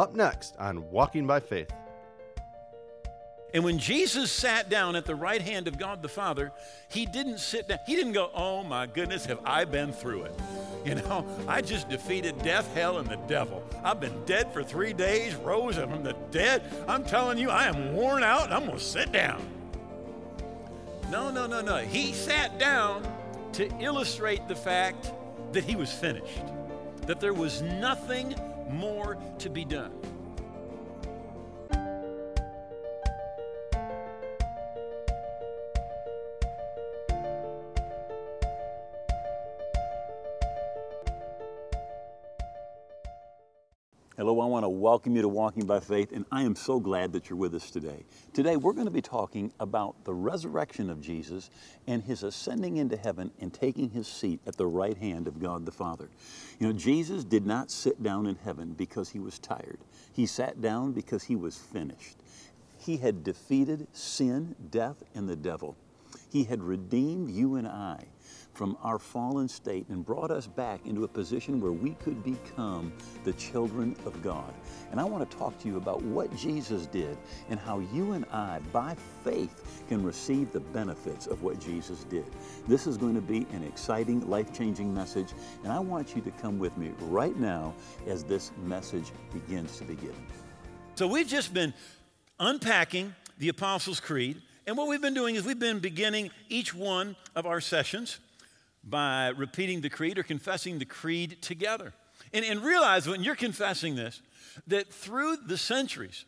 Up next on Walking by Faith. And when Jesus sat down at the right hand of God the Father, he didn't sit down. He didn't go, Oh my goodness, have I been through it? You know, I just defeated death, hell, and the devil. I've been dead for three days, rose from the dead. I'm telling you, I am worn out, I'm going to sit down. No, no, no, no. He sat down to illustrate the fact that he was finished, that there was nothing more to be done. Hello, I want to welcome you to Walking by Faith, and I am so glad that you're with us today. Today, we're going to be talking about the resurrection of Jesus and his ascending into heaven and taking his seat at the right hand of God the Father. You know, Jesus did not sit down in heaven because he was tired, he sat down because he was finished. He had defeated sin, death, and the devil. He had redeemed you and I from our fallen state and brought us back into a position where we could become the children of God. And I want to talk to you about what Jesus did and how you and I, by faith, can receive the benefits of what Jesus did. This is going to be an exciting, life changing message, and I want you to come with me right now as this message begins to be given. So, we've just been unpacking the Apostles' Creed. And what we've been doing is we've been beginning each one of our sessions by repeating the creed or confessing the creed together. And, and realize when you're confessing this, that through the centuries,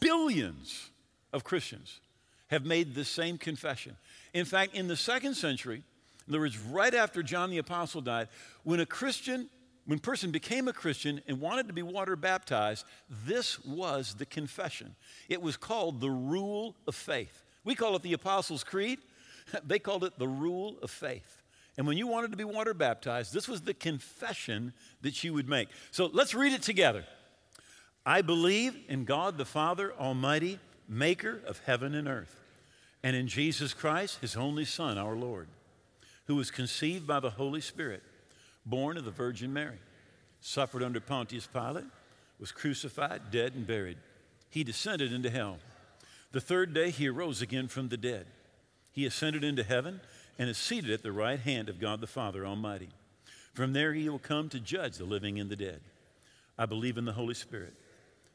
billions of Christians have made the same confession. In fact, in the second century, in other words, right after John the Apostle died, when a Christian, when a person became a Christian and wanted to be water baptized, this was the confession. It was called the rule of faith. We call it the Apostles' Creed. They called it the rule of faith. And when you wanted to be water baptized, this was the confession that you would make. So let's read it together. I believe in God the Father Almighty, maker of heaven and earth, and in Jesus Christ, his only Son, our Lord, who was conceived by the Holy Spirit, born of the Virgin Mary, suffered under Pontius Pilate, was crucified, dead, and buried. He descended into hell. The third day he arose again from the dead. He ascended into heaven and is seated at the right hand of God the Father Almighty. From there he will come to judge the living and the dead. I believe in the Holy Spirit,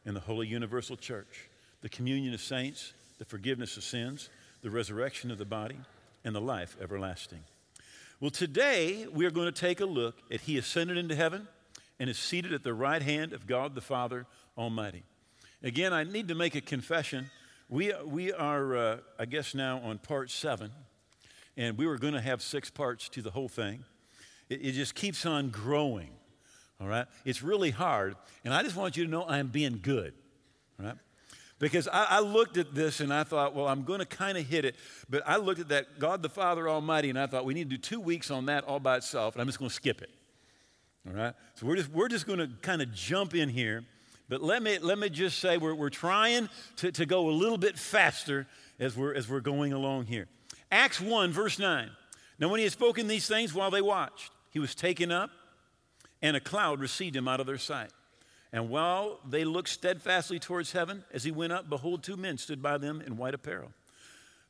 in the holy universal church, the communion of saints, the forgiveness of sins, the resurrection of the body, and the life everlasting. Well, today we are going to take a look at He ascended into heaven and is seated at the right hand of God the Father Almighty. Again, I need to make a confession. We, we are, uh, I guess, now on part seven and we were going to have six parts to the whole thing. It, it, just keeps on growing, all right? It's really hard, and I just want you to know I'm being good, all right? Because I, I looked at this and I thought, well, I'm going to kind of hit it, but I looked at that God the Father Almighty and I thought we need to do two weeks on that all by itself, and I'm just going to skip it, all right? So we're just, we're just going to kind of jump in here. But let me, let me just say we're, we're trying to, to go a little bit faster as we're, as we're going along here. Acts 1, verse 9. Now, when he had spoken these things while they watched, he was taken up, and a cloud received him out of their sight. And while they looked steadfastly towards heaven, as he went up, behold, two men stood by them in white apparel,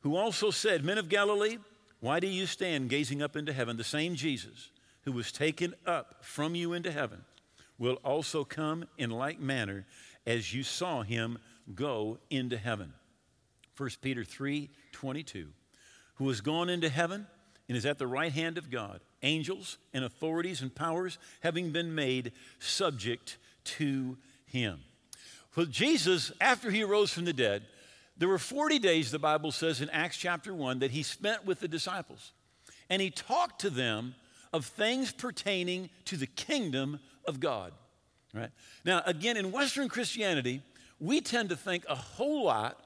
who also said, Men of Galilee, why do you stand gazing up into heaven? The same Jesus who was taken up from you into heaven will also come in like manner as you saw him go into heaven. 1 Peter 3 22 who has gone into heaven and is at the right hand of God, angels and authorities and powers having been made subject to him. Well, Jesus, after he arose from the dead, there were 40 days, the Bible says in Acts chapter 1, that he spent with the disciples. And he talked to them of things pertaining to the kingdom of God. Right? Now, again, in Western Christianity, we tend to think a whole lot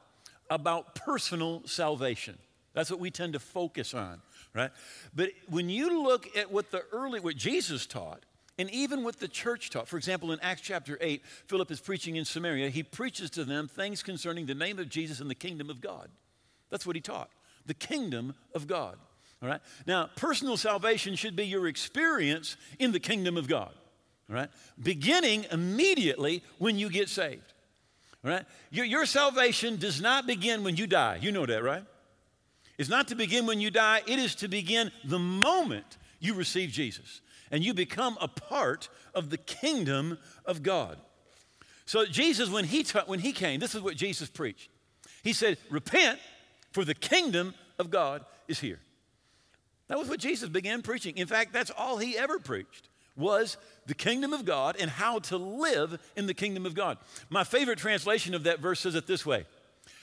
about personal salvation. That's what we tend to focus on, right? But when you look at what the early, what Jesus taught, and even what the church taught, for example, in Acts chapter 8, Philip is preaching in Samaria. He preaches to them things concerning the name of Jesus and the kingdom of God. That's what he taught the kingdom of God. All right? Now, personal salvation should be your experience in the kingdom of God. All right? Beginning immediately when you get saved. All right? Your, your salvation does not begin when you die. You know that, right? It's not to begin when you die, it is to begin the moment you receive Jesus and you become a part of the kingdom of God. So, Jesus, when he, ta- when he came, this is what Jesus preached. He said, Repent, for the kingdom of God is here. That was what Jesus began preaching. In fact, that's all he ever preached was the kingdom of God and how to live in the kingdom of God. My favorite translation of that verse says it this way.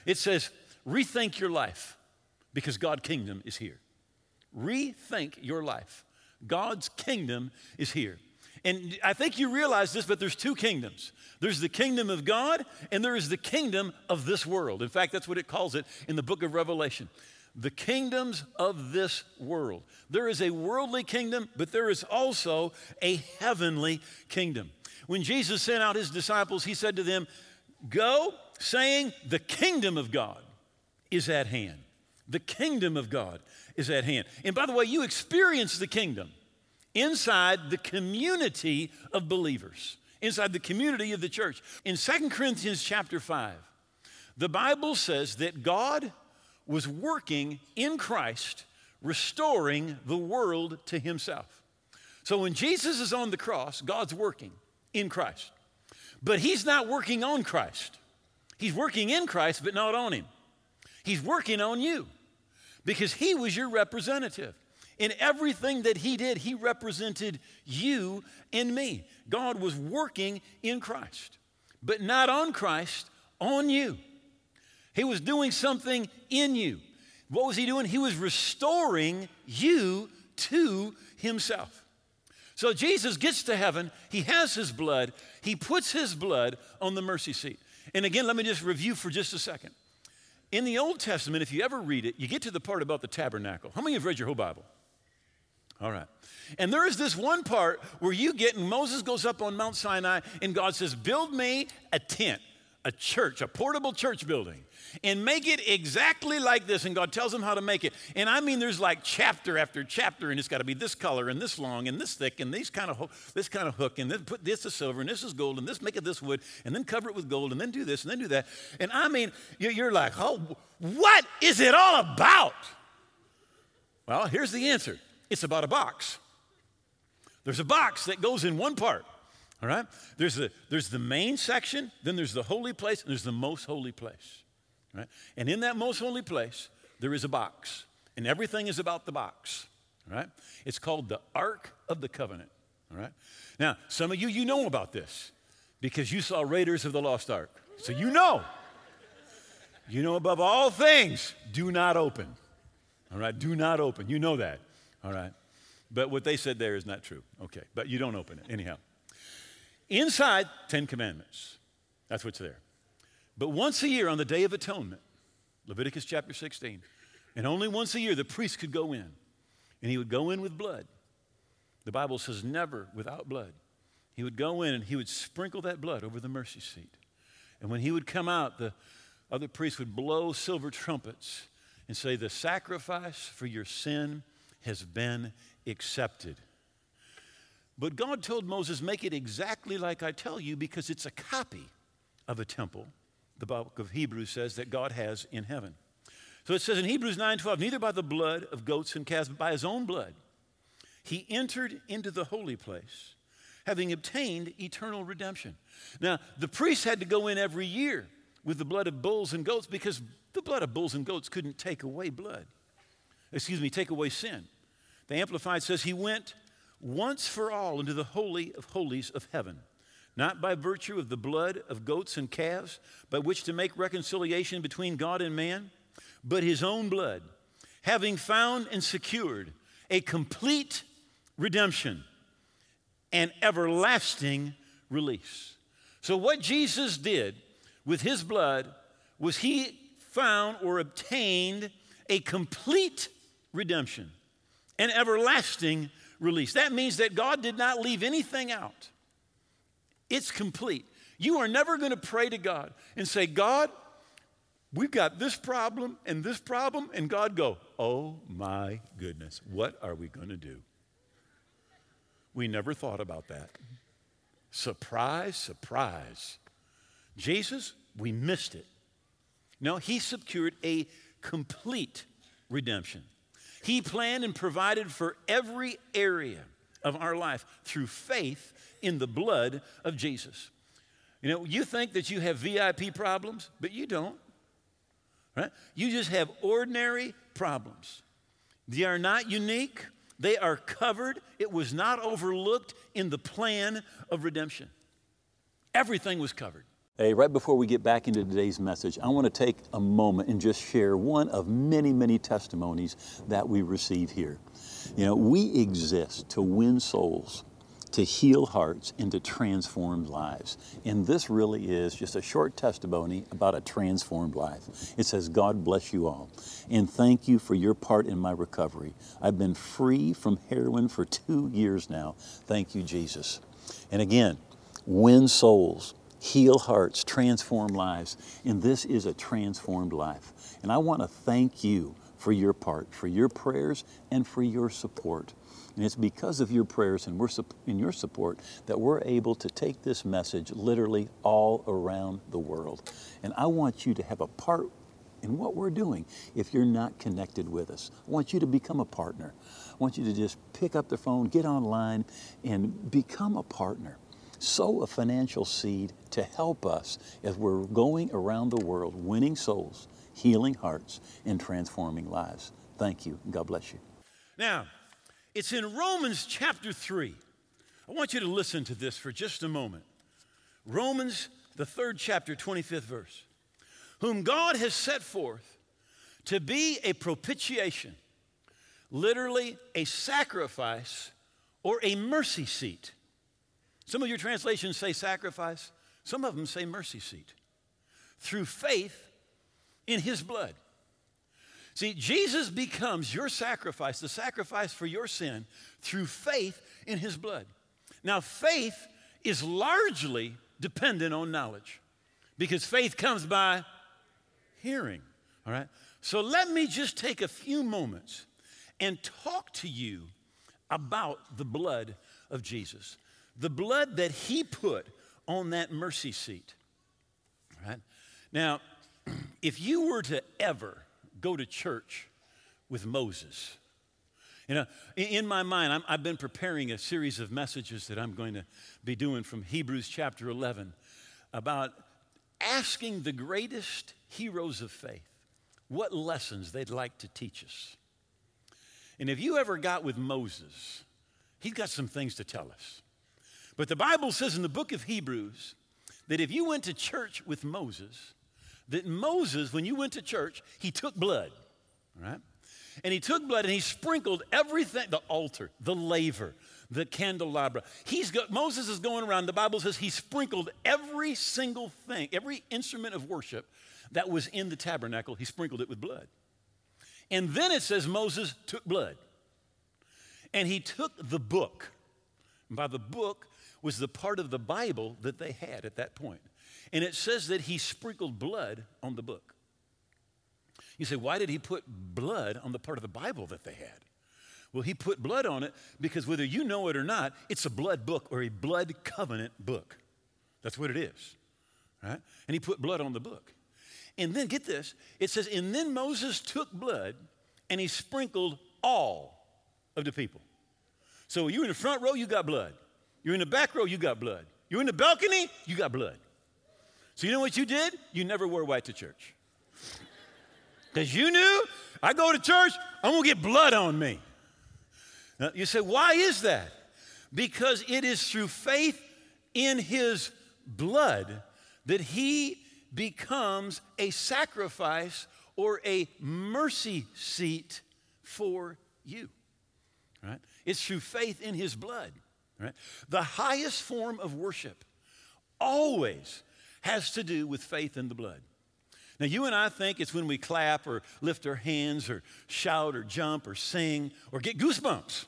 It says, "Rethink your life because God's kingdom is here." Rethink your life. God's kingdom is here. And I think you realize this, but there's two kingdoms. There's the kingdom of God, and there is the kingdom of this world. In fact, that's what it calls it in the book of Revelation. The kingdoms of this world. There is a worldly kingdom, but there is also a heavenly kingdom. When Jesus sent out his disciples, he said to them, Go, saying, The kingdom of God is at hand. The kingdom of God is at hand. And by the way, you experience the kingdom inside the community of believers, inside the community of the church. In 2 Corinthians chapter 5, the Bible says that God was working in Christ, restoring the world to himself. So when Jesus is on the cross, God's working in Christ. But he's not working on Christ. He's working in Christ, but not on him. He's working on you because he was your representative. In everything that he did, he represented you and me. God was working in Christ, but not on Christ, on you. He was doing something in you. What was he doing? He was restoring you to himself. So Jesus gets to heaven, he has his blood, he puts his blood on the mercy seat. And again, let me just review for just a second. In the Old Testament, if you ever read it, you get to the part about the tabernacle. How many have read your whole Bible? All right. And there is this one part where you get, and Moses goes up on Mount Sinai, and God says, Build me a tent, a church, a portable church building, and make it exactly like this. And God tells him how to make it. And I mean, there's like chapter after chapter, and it's got to be this color, and this long, and this thick, and these kind of ho- this kind of hook, and then put this is silver, and this is gold, and this make it this wood, and then cover it with gold, and then do this, and then do that. And I mean, you're like, oh, what is it all about? Well, here's the answer it's about a box. There's a box that goes in one part. All right? There's the, there's the main section, then there's the holy place, and there's the most holy place. Right? And in that most holy place, there is a box. And everything is about the box. All right? It's called the Ark of the Covenant. All right? Now, some of you, you know about this because you saw Raiders of the Lost Ark. So you know. You know above all things, do not open. All right? Do not open. You know that. All right? But what they said there is not true. Okay. But you don't open it. Anyhow. Inside, Ten Commandments. That's what's there. But once a year on the Day of Atonement, Leviticus chapter 16, and only once a year the priest could go in, and he would go in with blood. The Bible says never without blood. He would go in and he would sprinkle that blood over the mercy seat. And when he would come out, the other priests would blow silver trumpets and say, The sacrifice for your sin has been accepted. But God told Moses, Make it exactly like I tell you because it's a copy of a temple, the book of Hebrews says, that God has in heaven. So it says in Hebrews 9:12, neither by the blood of goats and calves, but by his own blood, he entered into the holy place, having obtained eternal redemption. Now, the priests had to go in every year with the blood of bulls and goats because the blood of bulls and goats couldn't take away blood. Excuse me, take away sin. The Amplified says he went once for all into the holy of holies of heaven, not by virtue of the blood of goats and calves, by which to make reconciliation between God and man, but his own blood, having found and secured a complete redemption and everlasting release. So, what Jesus did with his blood was he found or obtained a complete redemption, an everlasting release. That means that God did not leave anything out, it's complete. You are never going to pray to God and say, God, we've got this problem and this problem, and God go, oh my goodness, what are we going to do? We never thought about that. Surprise, surprise. Jesus, we missed it. No, he secured a complete redemption. He planned and provided for every area of our life through faith in the blood of Jesus. You know, you think that you have VIP problems, but you don't. Right? You just have ordinary problems. They are not unique, they are covered. It was not overlooked in the plan of redemption. Everything was covered. Hey, right before we get back into today's message, I want to take a moment and just share one of many, many testimonies that we receive here. You know, we exist to win souls, to heal hearts, and to transform lives. And this really is just a short testimony about a transformed life. It says, God bless you all, and thank you for your part in my recovery. I've been free from heroin for two years now. Thank you, Jesus. And again, win souls heal hearts, transform lives. And this is a transformed life. And I want to thank you for your part, for your prayers, and for your support. And it's because of your prayers and we're in your support that we're able to take this message literally all around the world. And I want you to have a part in what we're doing if you're not connected with us. I want you to become a partner. I want you to just pick up the phone, get online, and become a partner sow a financial seed to help us as we're going around the world winning souls, healing hearts, and transforming lives. Thank you. God bless you. Now, it's in Romans chapter 3. I want you to listen to this for just a moment. Romans, the third chapter, 25th verse. Whom God has set forth to be a propitiation, literally a sacrifice or a mercy seat some of your translations say sacrifice, some of them say mercy seat. Through faith in his blood. See, Jesus becomes your sacrifice, the sacrifice for your sin, through faith in his blood. Now, faith is largely dependent on knowledge because faith comes by hearing, all right? So let me just take a few moments and talk to you about the blood of Jesus the blood that he put on that mercy seat. Right? Now, if you were to ever go to church with Moses, you know, in my mind, i have been preparing a series of messages that I'm going to be doing from Hebrews chapter 11 about asking the greatest heroes of faith what lessons they'd like to teach us. And if you ever got with Moses, he's got some things to tell us. But the Bible says in the book of Hebrews that if you went to church with Moses, that Moses, when you went to church, he took blood, right? And he took blood and he sprinkled everything the altar, the laver, the candelabra. He's got, Moses is going around, the Bible says he sprinkled every single thing, every instrument of worship that was in the tabernacle, he sprinkled it with blood. And then it says Moses took blood and he took the book. And by the book, was the part of the Bible that they had at that point. And it says that he sprinkled blood on the book. You say, why did he put blood on the part of the Bible that they had? Well, he put blood on it because whether you know it or not, it's a blood book or a blood covenant book. That's what it is. Right? And he put blood on the book. And then get this it says, and then Moses took blood and he sprinkled all of the people. So you in the front row, you got blood. You're in the back row, you got blood. You're in the balcony, you got blood. So you know what you did? You never wore white to church. Because you knew I go to church, I'm gonna get blood on me. Now, you say, why is that? Because it is through faith in his blood that he becomes a sacrifice or a mercy seat for you. Right? It's through faith in his blood. Right? The highest form of worship always has to do with faith in the blood. Now, you and I think it's when we clap or lift our hands or shout or jump or sing or get goosebumps,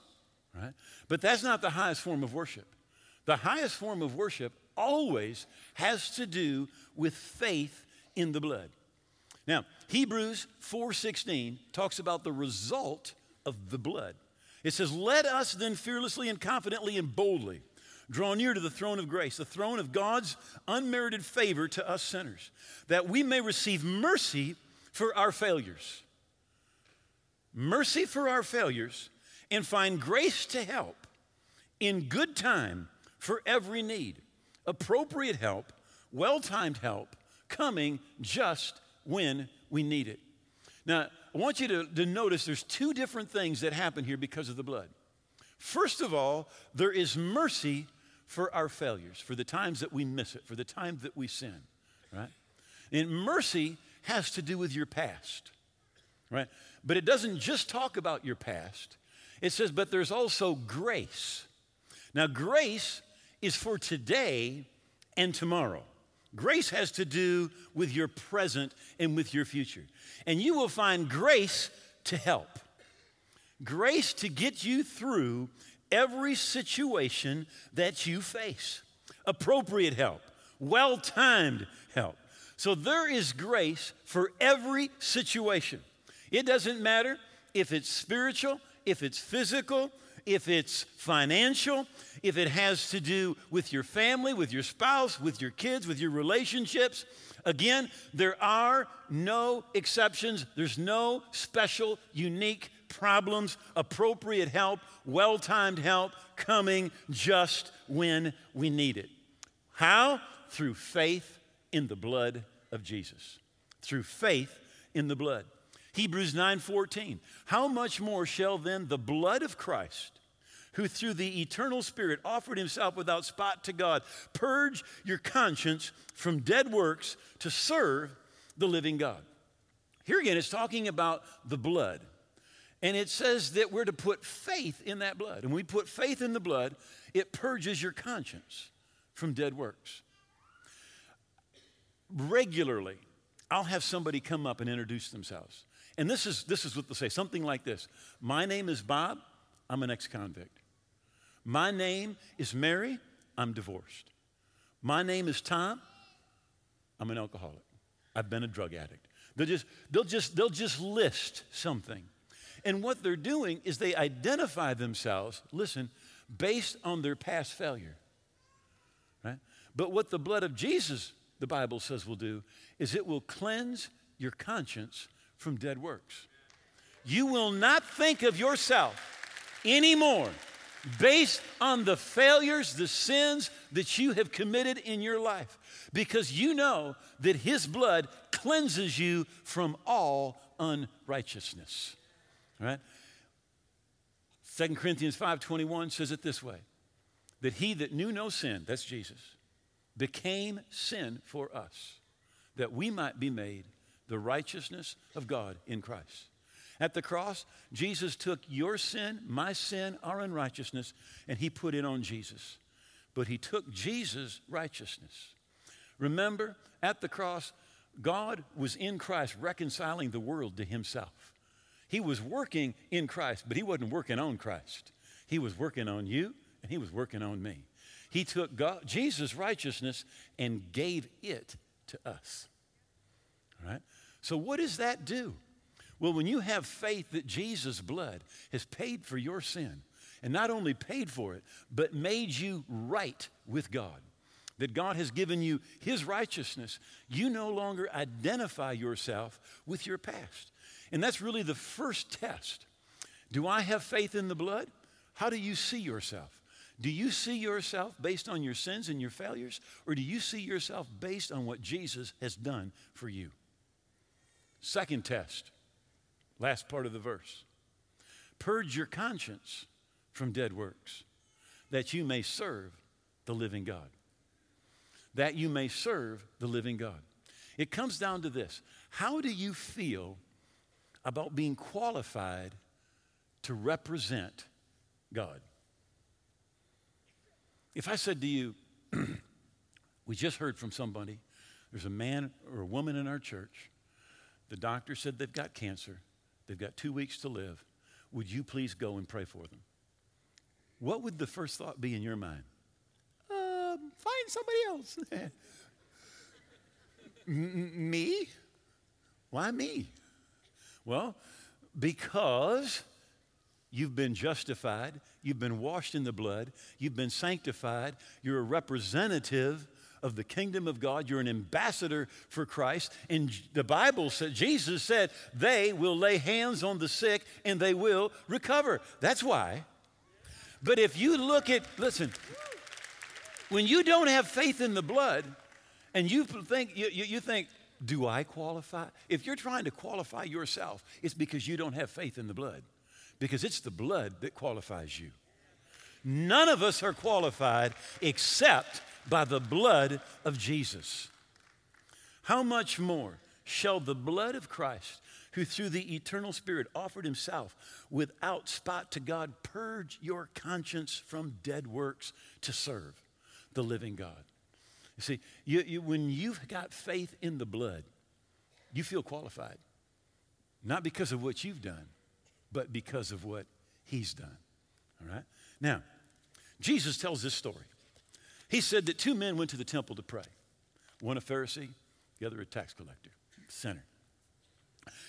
right? But that's not the highest form of worship. The highest form of worship always has to do with faith in the blood. Now, Hebrews 4:16 talks about the result of the blood. It says, Let us then fearlessly and confidently and boldly Draw near to the throne of grace, the throne of God's unmerited favor to us sinners, that we may receive mercy for our failures. Mercy for our failures and find grace to help in good time for every need. Appropriate help, well timed help, coming just when we need it. Now, I want you to, to notice there's two different things that happen here because of the blood. First of all, there is mercy for our failures, for the times that we miss it, for the times that we sin, right? And mercy has to do with your past, right? But it doesn't just talk about your past. It says, but there's also grace. Now, grace is for today and tomorrow. Grace has to do with your present and with your future. And you will find grace to help, grace to get you through every situation that you face. Appropriate help, well timed help. So there is grace for every situation. It doesn't matter if it's spiritual, if it's physical, if it's financial, if it has to do with your family, with your spouse, with your kids, with your relationships. Again, there are no exceptions. There's no special, unique problems, appropriate help, well timed help coming just when we need it. How? Through faith in the blood of Jesus. Through faith in the blood. Hebrews 9:14. How much more shall then the blood of Christ, who through the eternal Spirit offered himself without spot to God, purge your conscience from dead works to serve the living God? Here again, it's talking about the blood. And it says that we're to put faith in that blood. And when we put faith in the blood, it purges your conscience from dead works. Regularly, I'll have somebody come up and introduce themselves. And this is, this is what they'll say something like this My name is Bob, I'm an ex convict. My name is Mary, I'm divorced. My name is Tom, I'm an alcoholic. I've been a drug addict. They'll just, they'll just, they'll just list something. And what they're doing is they identify themselves, listen, based on their past failure. Right? But what the blood of Jesus, the Bible says, will do is it will cleanse your conscience from dead works. You will not think of yourself anymore based on the failures, the sins that you have committed in your life because you know that His blood cleanses you from all unrighteousness. Right? 2 Corinthians 5:21 says it this way that he that knew no sin, that's Jesus, became sin for us, that we might be made the righteousness of God in Christ. At the cross, Jesus took your sin, my sin, our unrighteousness, and he put it on Jesus. But he took Jesus' righteousness. Remember, at the cross, God was in Christ reconciling the world to himself. He was working in Christ, but he wasn't working on Christ. He was working on you, and he was working on me. He took God, Jesus' righteousness and gave it to us. All right? So, what does that do? Well, when you have faith that Jesus' blood has paid for your sin, and not only paid for it, but made you right with God, that God has given you His righteousness, you no longer identify yourself with your past. And that's really the first test. Do I have faith in the blood? How do you see yourself? Do you see yourself based on your sins and your failures, or do you see yourself based on what Jesus has done for you? Second test, last part of the verse. Purge your conscience from dead works, that you may serve the living God. That you may serve the living God. It comes down to this How do you feel about being qualified to represent God? If I said to you, we just heard from somebody, there's a man or a woman in our church the doctor said they've got cancer. They've got two weeks to live. Would you please go and pray for them? What would the first thought be in your mind? Um, find somebody else. M- me? Why me? Well, because You've been justified. You've been washed in the blood. You've been sanctified. You're a representative of the kingdom of God. You're an ambassador for Christ. And the Bible said, Jesus said, they will lay hands on the sick and they will recover. That's why. But if you look at, listen, when you don't have faith in the blood and you think, you, you think, do I qualify? If you're trying to qualify yourself, it's because you don't have faith in the blood, because it's the blood that qualifies you. None of us are qualified except by the blood of Jesus. How much more shall the blood of Christ, who through the eternal Spirit offered himself without spot to God, purge your conscience from dead works to serve the living God? You see, you, you, when you've got faith in the blood, you feel qualified. Not because of what you've done, but because of what he's done. All right? Now, Jesus tells this story. He said that two men went to the temple to pray one a Pharisee, the other a tax collector, sinner.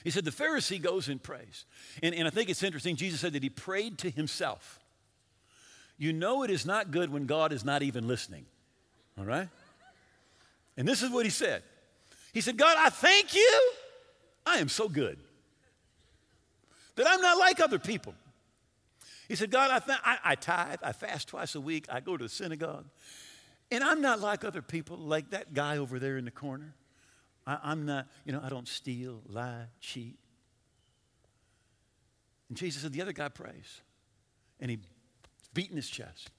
He said the Pharisee goes and prays. And, and I think it's interesting, Jesus said that he prayed to himself. You know, it is not good when God is not even listening, all right? And this is what he said He said, God, I thank you. I am so good that I'm not like other people. He said, God, I, th- I, I tithe, I fast twice a week, I go to the synagogue. And I'm not like other people, like that guy over there in the corner. I, am not, you know, I don't steal, lie, cheat. And Jesus said, the other guy prays. And he's beating his chest.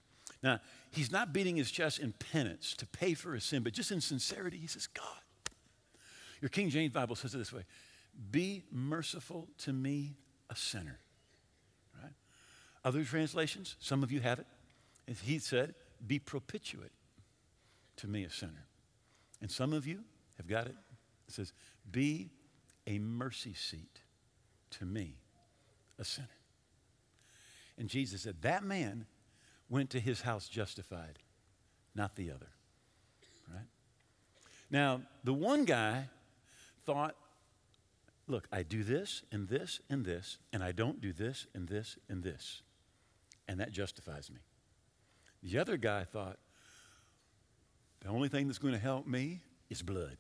Now, he's not beating his chest in penance to pay for his sin, but just in sincerity, he says, God. Your King James Bible says it this way Be merciful to me, a sinner. Right? Other translations, some of you have it. And he said, Be propitiate to me, a sinner. And some of you have got it. It says, Be a mercy seat to me, a sinner. And Jesus said, That man went to his house justified, not the other. Right? Now, the one guy thought, look, I do this and this and this, and I don't do this and this and this, and that justifies me. The other guy thought, the only thing that's going to help me is blood.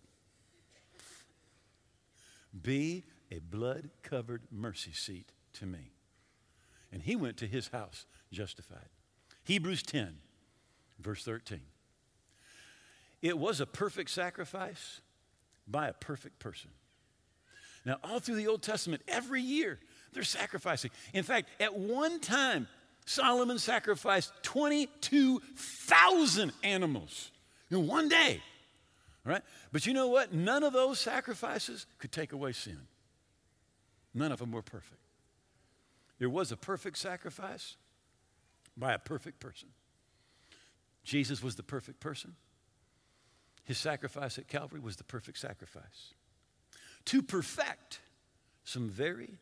Be a blood covered mercy seat to me. And he went to his house justified. Hebrews 10, verse 13. It was a perfect sacrifice by a perfect person. Now, all through the Old Testament, every year they're sacrificing. In fact, at one time, Solomon sacrificed 22,000 animals in one day. Right? But you know what? None of those sacrifices could take away sin. None of them were perfect. There was a perfect sacrifice by a perfect person. Jesus was the perfect person. His sacrifice at Calvary was the perfect sacrifice. To perfect some very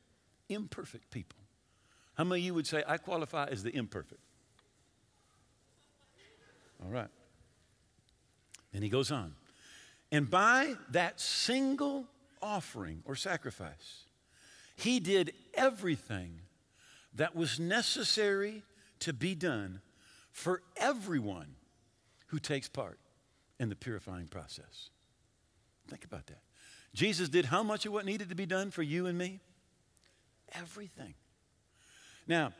imperfect people. How many of you would say, I qualify as the imperfect? All right. And he goes on. And by that single offering or sacrifice, he did everything that was necessary to be done for everyone who takes part in the purifying process. Think about that. Jesus did how much of what needed to be done for you and me? Everything. Now,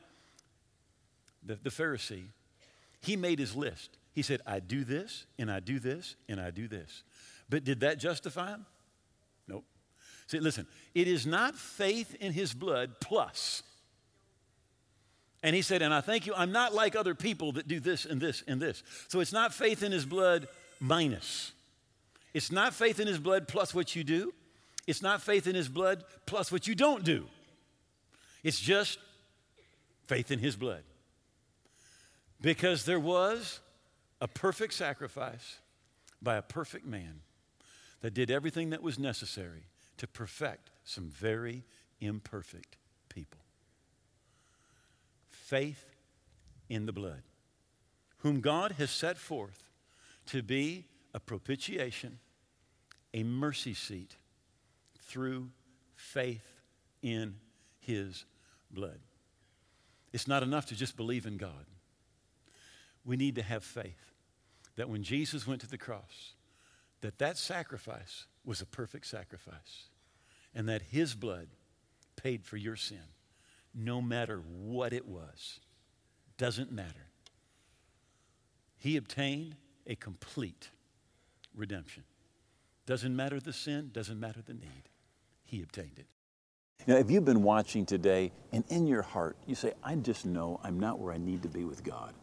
the, the Pharisee, he made his list. He said, I do this, and I do this, and I do this. But did that justify him? Nope. See, listen, it is not faith in his blood plus. And he said, and I thank you, I'm not like other people that do this and this and this. So it's not faith in his blood minus. It's not faith in his blood plus what you do. It's not faith in his blood plus what you don't do. It's just faith in his blood. Because there was a perfect sacrifice by a perfect man that did everything that was necessary to perfect some very imperfect people. Faith in the blood, whom God has set forth to be a propitiation, a mercy seat through faith in his blood. It's not enough to just believe in God. We need to have faith that when Jesus went to the cross, that that sacrifice was a perfect sacrifice and that his blood paid for your sin. No matter what it was doesn't matter. He obtained a complete redemption. Doesn't matter the sin doesn't matter the need. He obtained it. Now, if you've been watching today and in your heart you say, I just know I'm not where I need to be with God.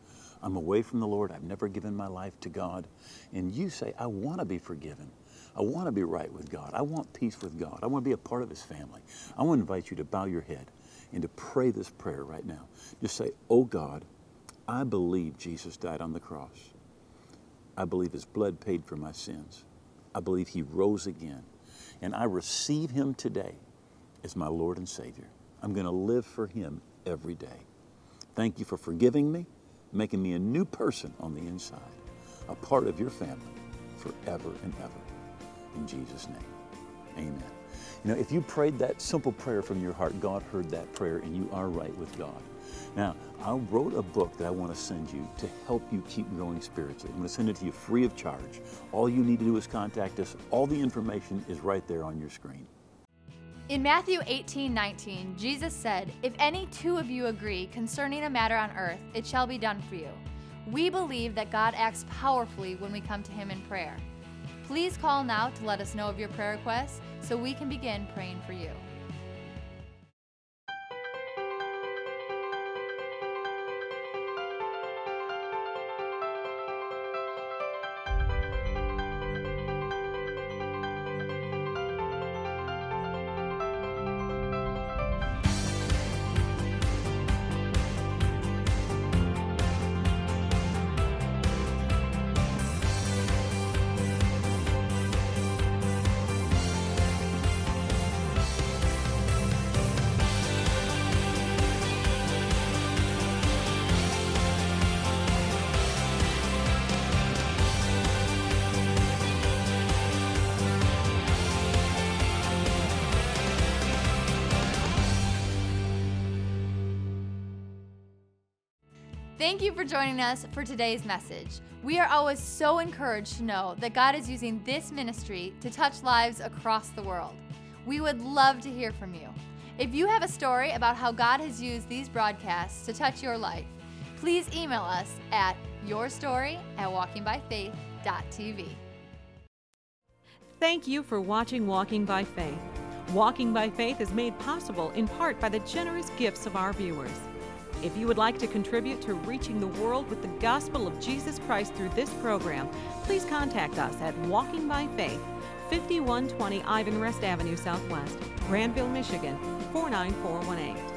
I'm away from the Lord. I've never given my life to God. And you say, I want to be forgiven. I want to be right with God. I want peace with God. I want to be a part of His family. I want to invite you to bow your head and to pray this prayer right now. Just say, Oh God, I believe Jesus died on the cross. I believe His blood paid for my sins. I believe He rose again. And I receive Him today as my Lord and Savior. I'm going to live for Him every day. Thank you for forgiving me, making me a new person on the inside, a part of your family forever and ever. In Jesus' name, amen. You know, if you prayed that simple prayer from your heart, God heard that prayer and you are right with God. Now, I wrote a book that I want to send you to help you keep growing spiritually. I'm going to send it to you free of charge. All you need to do is contact us. All the information is right there on your screen. In Matthew 18 19, Jesus said, If any two of you agree concerning a matter on earth, it shall be done for you. We believe that God acts powerfully when we come to Him in prayer. Please call now to let us know of your prayer requests so we can begin praying for you. Thank you for joining us for today's message. We are always so encouraged to know that God is using this ministry to touch lives across the world. We would love to hear from you. If you have a story about how God has used these broadcasts to touch your life, please email us at yourstory at walkingbyfaith.tv. Thank you for watching Walking by Faith. Walking by Faith is made possible in part by the generous gifts of our viewers. If you would like to contribute to reaching the world with the gospel of Jesus Christ through this program, please contact us at Walking by Faith, 5120 Ivanrest Avenue Southwest, Grandville, Michigan 49418.